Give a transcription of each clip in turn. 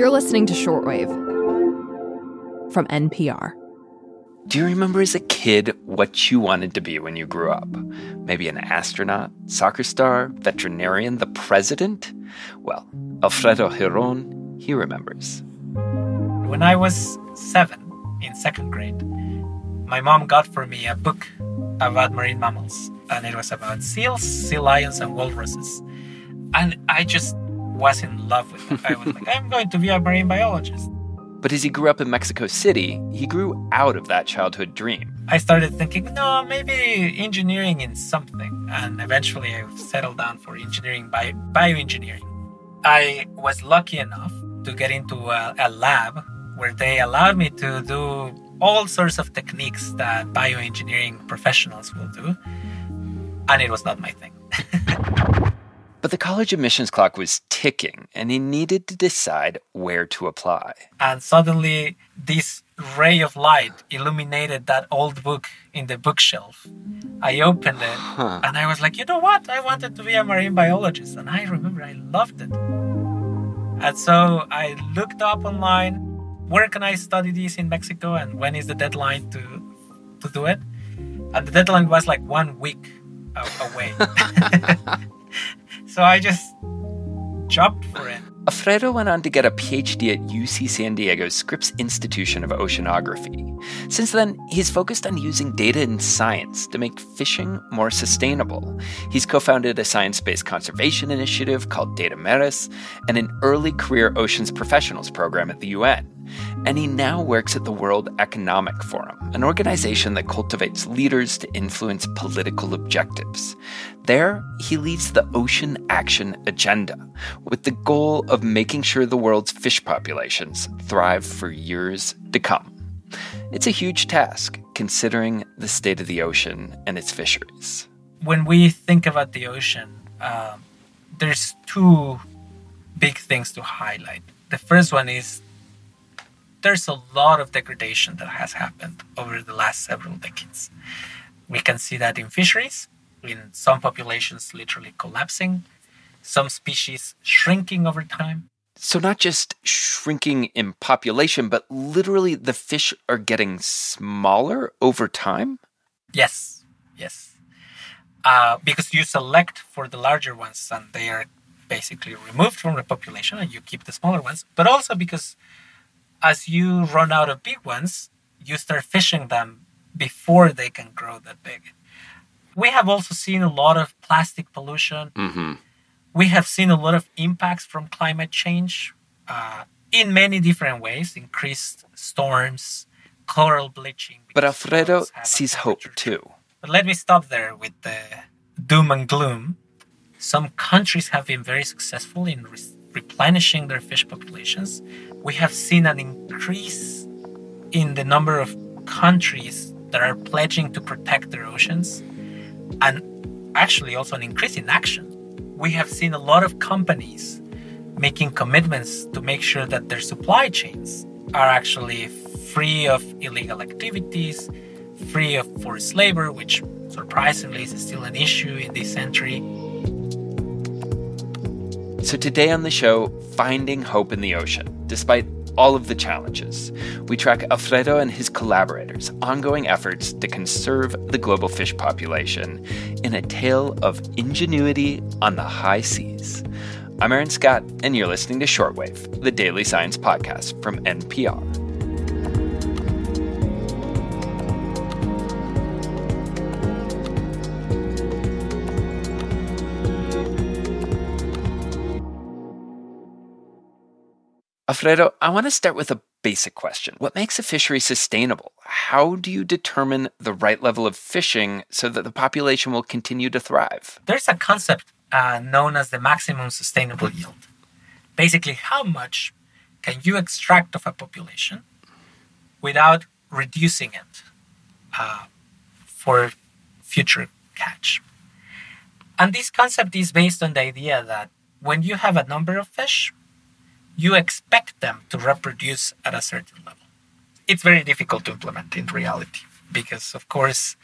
You're listening to Shortwave from NPR. Do you remember as a kid what you wanted to be when you grew up? Maybe an astronaut, soccer star, veterinarian, the president? Well, Alfredo Giron, he remembers. When I was seven, in second grade, my mom got for me a book about marine mammals, and it was about seals, sea lions, and walruses. And I just was in love with it. I was like, I'm going to be a marine biologist. But as he grew up in Mexico City, he grew out of that childhood dream. I started thinking, no, maybe engineering in something. And eventually I settled down for engineering by bioengineering. I was lucky enough to get into a, a lab where they allowed me to do all sorts of techniques that bioengineering professionals will do. And it was not my thing. But the college admissions clock was ticking, and he needed to decide where to apply. And suddenly, this ray of light illuminated that old book in the bookshelf. I opened it, huh. and I was like, you know what? I wanted to be a marine biologist. And I remember I loved it. And so I looked up online where can I study this in Mexico and when is the deadline to to do it? And the deadline was like one week away. so I just jumped for it. Alfredo went on to get a PhD at UC San Diego's Scripps Institution of Oceanography. Since then, he's focused on using data and science to make fishing more sustainable. He's co founded a science based conservation initiative called Data Mares and an early career oceans professionals program at the UN and he now works at the World Economic Forum, an organization that cultivates leaders to influence political objectives. There, he leads the Ocean Action Agenda, with the goal of making sure the world's fish populations thrive for years to come. It's a huge task, considering the state of the ocean and its fisheries. When we think about the ocean, uh, there's two big things to highlight. The first one is there's a lot of degradation that has happened over the last several decades. We can see that in fisheries, in some populations literally collapsing, some species shrinking over time. So, not just shrinking in population, but literally the fish are getting smaller over time? Yes, yes. Uh, because you select for the larger ones and they are basically removed from the population and you keep the smaller ones, but also because as you run out of big ones, you start fishing them before they can grow that big. We have also seen a lot of plastic pollution. Mm-hmm. We have seen a lot of impacts from climate change uh, in many different ways increased storms, coral bleaching. But Alfredo sees hope too. But let me stop there with the doom and gloom. Some countries have been very successful in re- replenishing their fish populations we have seen an increase in the number of countries that are pledging to protect their oceans and actually also an increase in action. We have seen a lot of companies making commitments to make sure that their supply chains are actually free of illegal activities, free of forced labor, which surprisingly is still an issue in this century. So, today on the show, finding hope in the ocean despite all of the challenges. We track Alfredo and his collaborators' ongoing efforts to conserve the global fish population in a tale of ingenuity on the high seas. I'm Aaron Scott, and you're listening to Shortwave, the daily science podcast from NPR. Alfredo, I want to start with a basic question. What makes a fishery sustainable? How do you determine the right level of fishing so that the population will continue to thrive? There's a concept uh, known as the maximum sustainable yield. Basically, how much can you extract of a population without reducing it uh, for future catch? And this concept is based on the idea that when you have a number of fish, you expect them to reproduce at a certain level. It's very difficult to implement in reality because, of course,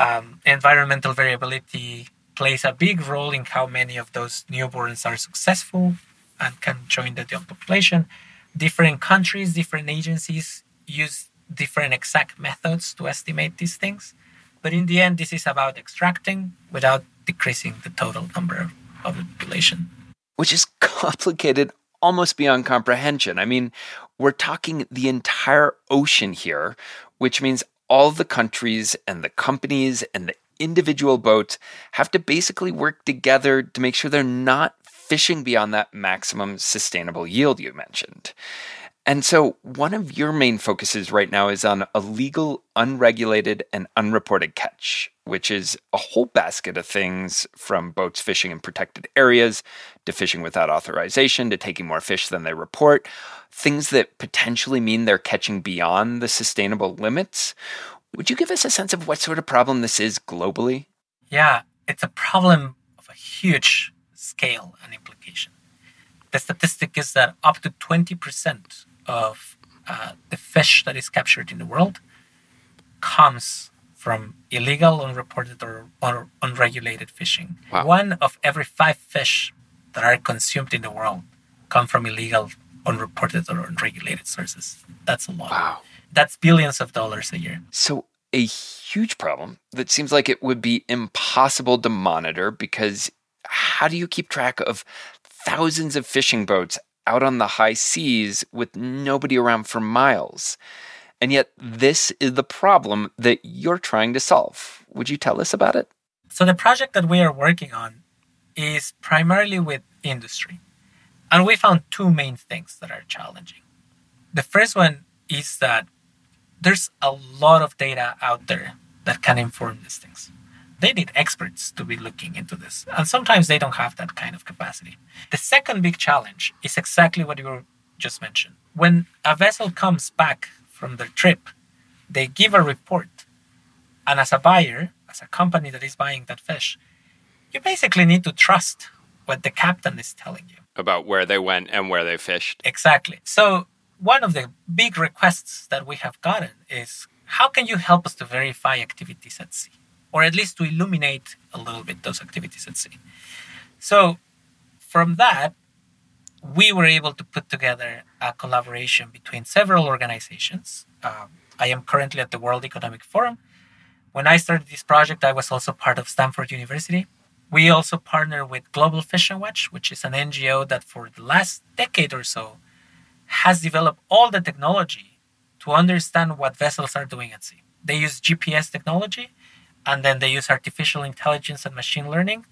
um, environmental variability plays a big role in how many of those newborns are successful and can join the young population. Different countries, different agencies use different exact methods to estimate these things. But in the end, this is about extracting without decreasing the total number of the population. Which is complicated almost beyond comprehension. I mean, we're talking the entire ocean here, which means all the countries and the companies and the individual boats have to basically work together to make sure they're not fishing beyond that maximum sustainable yield you mentioned. And so, one of your main focuses right now is on illegal, unregulated, and unreported catch, which is a whole basket of things from boats fishing in protected areas to fishing without authorization to taking more fish than they report, things that potentially mean they're catching beyond the sustainable limits. Would you give us a sense of what sort of problem this is globally? Yeah, it's a problem of a huge scale and implication. The statistic is that up to 20% of uh, the fish that is captured in the world comes from illegal, unreported, or, or unregulated fishing. Wow. One of every five fish that are consumed in the world come from illegal, unreported, or unregulated sources. That's a lot. Wow. That's billions of dollars a year. So, a huge problem that seems like it would be impossible to monitor because how do you keep track of thousands of fishing boats out on the high seas with nobody around for miles. And yet, this is the problem that you're trying to solve. Would you tell us about it? So, the project that we are working on is primarily with industry. And we found two main things that are challenging. The first one is that there's a lot of data out there that can inform these things they need experts to be looking into this. And sometimes they don't have that kind of capacity. The second big challenge is exactly what you just mentioned. When a vessel comes back from their trip, they give a report. And as a buyer, as a company that is buying that fish, you basically need to trust what the captain is telling you about where they went and where they fished. Exactly. So, one of the big requests that we have gotten is how can you help us to verify activities at sea? Or at least to illuminate a little bit those activities at sea. So, from that, we were able to put together a collaboration between several organizations. Um, I am currently at the World Economic Forum. When I started this project, I was also part of Stanford University. We also partner with Global Fishing Watch, which is an NGO that for the last decade or so has developed all the technology to understand what vessels are doing at sea. They use GPS technology and then they use artificial intelligence and machine learning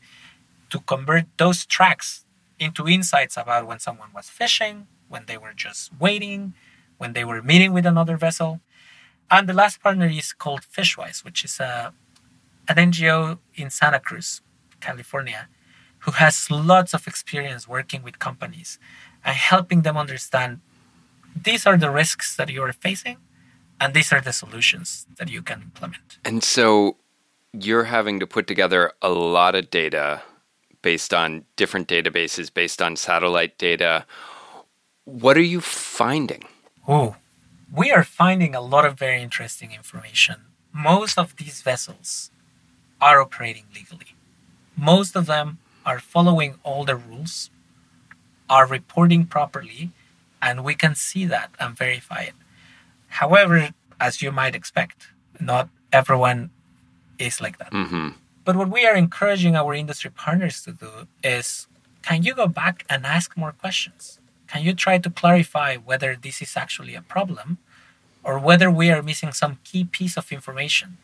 to convert those tracks into insights about when someone was fishing, when they were just waiting, when they were meeting with another vessel. And the last partner is called Fishwise, which is a, an NGO in Santa Cruz, California, who has lots of experience working with companies and helping them understand these are the risks that you are facing and these are the solutions that you can implement. And so you're having to put together a lot of data based on different databases, based on satellite data. What are you finding? Oh, we are finding a lot of very interesting information. Most of these vessels are operating legally. Most of them are following all the rules, are reporting properly, and we can see that and verify it. However, as you might expect, not everyone is like that. Mm-hmm. But what we are encouraging our industry partners to do is can you go back and ask more questions? Can you try to clarify whether this is actually a problem or whether we are missing some key piece of information?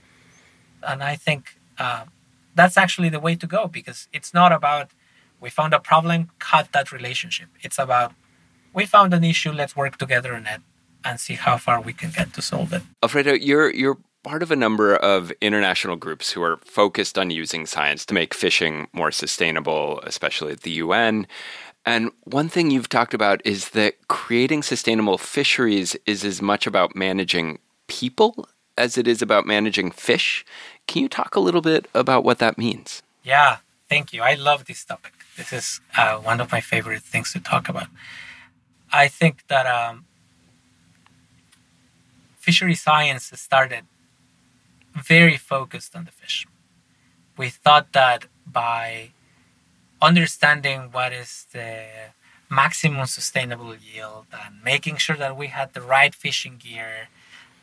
And I think uh, that's actually the way to go because it's not about we found a problem, cut that relationship. It's about we found an issue, let's work together on it and see how far we can get to solve it. Alfredo, you're you're part of a number of international groups who are focused on using science to make fishing more sustainable, especially at the UN. And one thing you've talked about is that creating sustainable fisheries is as much about managing people as it is about managing fish. Can you talk a little bit about what that means? Yeah, thank you. I love this topic. This is uh, one of my favorite things to talk about. I think that um, fishery science started very focused on the fish. We thought that by understanding what is the maximum sustainable yield and making sure that we had the right fishing gear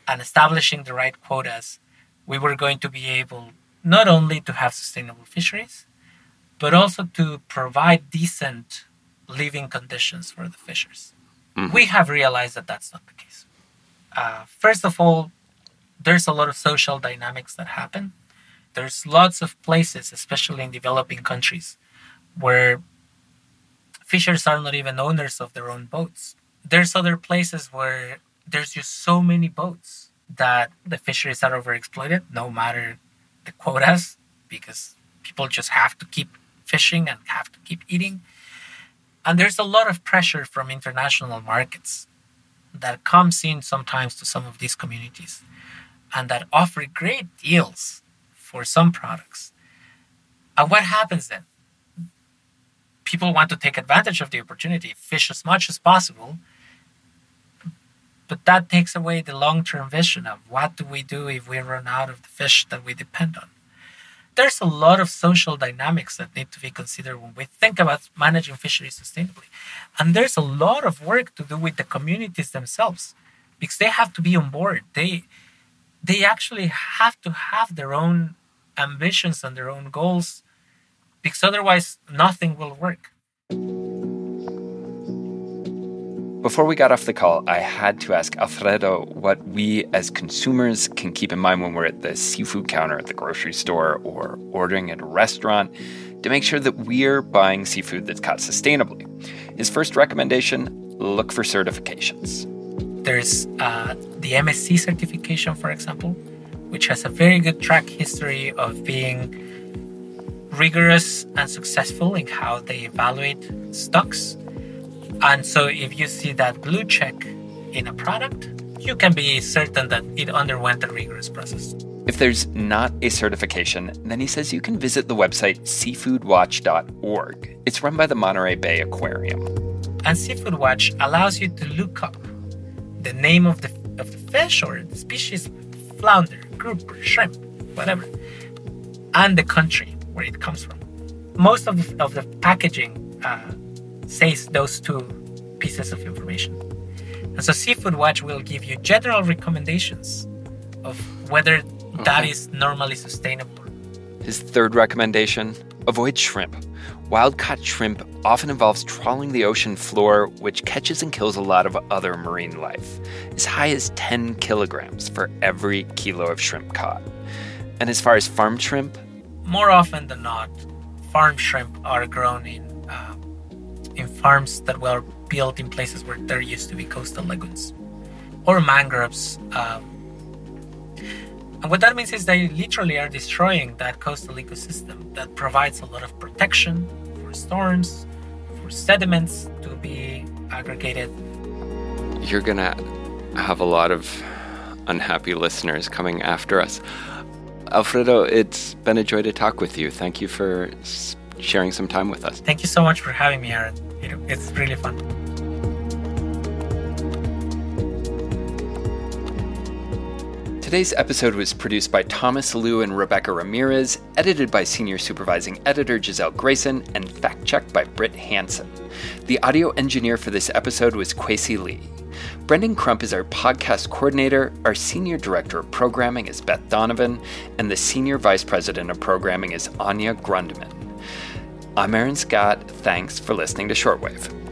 and establishing the right quotas, we were going to be able not only to have sustainable fisheries, but also to provide decent living conditions for the fishers. Mm-hmm. We have realized that that's not the case. Uh, first of all, there's a lot of social dynamics that happen. There's lots of places, especially in developing countries, where fishers are not even owners of their own boats. There's other places where there's just so many boats that the fisheries are overexploited, no matter the quotas, because people just have to keep fishing and have to keep eating. And there's a lot of pressure from international markets that comes in sometimes to some of these communities and that offer great deals for some products. And what happens then? People want to take advantage of the opportunity, fish as much as possible, but that takes away the long term vision of what do we do if we run out of the fish that we depend on there's a lot of social dynamics that need to be considered when we think about managing fisheries sustainably. And there's a lot of work to do with the communities themselves because they have to be on board. They they actually have to have their own ambitions and their own goals because otherwise nothing will work. Before we got off the call, I had to ask Alfredo what we as consumers can keep in mind when we're at the seafood counter at the grocery store or ordering at a restaurant to make sure that we're buying seafood that's caught sustainably. His first recommendation look for certifications. There's uh, the MSC certification, for example, which has a very good track history of being rigorous and successful in how they evaluate stocks and so if you see that blue check in a product, you can be certain that it underwent a rigorous process. If there's not a certification, then he says you can visit the website seafoodwatch.org. It's run by the Monterey Bay Aquarium. And Seafood Watch allows you to look up the name of the, of the fish or the species, flounder, grouper, shrimp, whatever, and the country where it comes from. Most of the, of the packaging uh, says those two pieces of information. And so Seafood Watch will give you general recommendations of whether okay. that is normally sustainable. His third recommendation avoid shrimp. Wild caught shrimp often involves trawling the ocean floor, which catches and kills a lot of other marine life, as high as 10 kilograms for every kilo of shrimp caught. And as far as farm shrimp, more often than not, farm shrimp are grown in uh, in farms that were built in places where there used to be coastal lagoons or mangroves. Um, and what that means is they literally are destroying that coastal ecosystem that provides a lot of protection for storms, for sediments to be aggregated. You're going to have a lot of unhappy listeners coming after us. Alfredo, it's been a joy to talk with you. Thank you for sharing some time with us. Thank you so much for having me, Aaron. It's really fun. Today's episode was produced by Thomas Lu and Rebecca Ramirez, edited by Senior Supervising Editor Giselle Grayson, and fact checked by Britt Hanson. The audio engineer for this episode was Kwesi Lee. Brendan Crump is our podcast coordinator, our senior director of programming is Beth Donovan, and the senior vice president of programming is Anya Grundman. I'm Aaron Scott. Thanks for listening to Shortwave.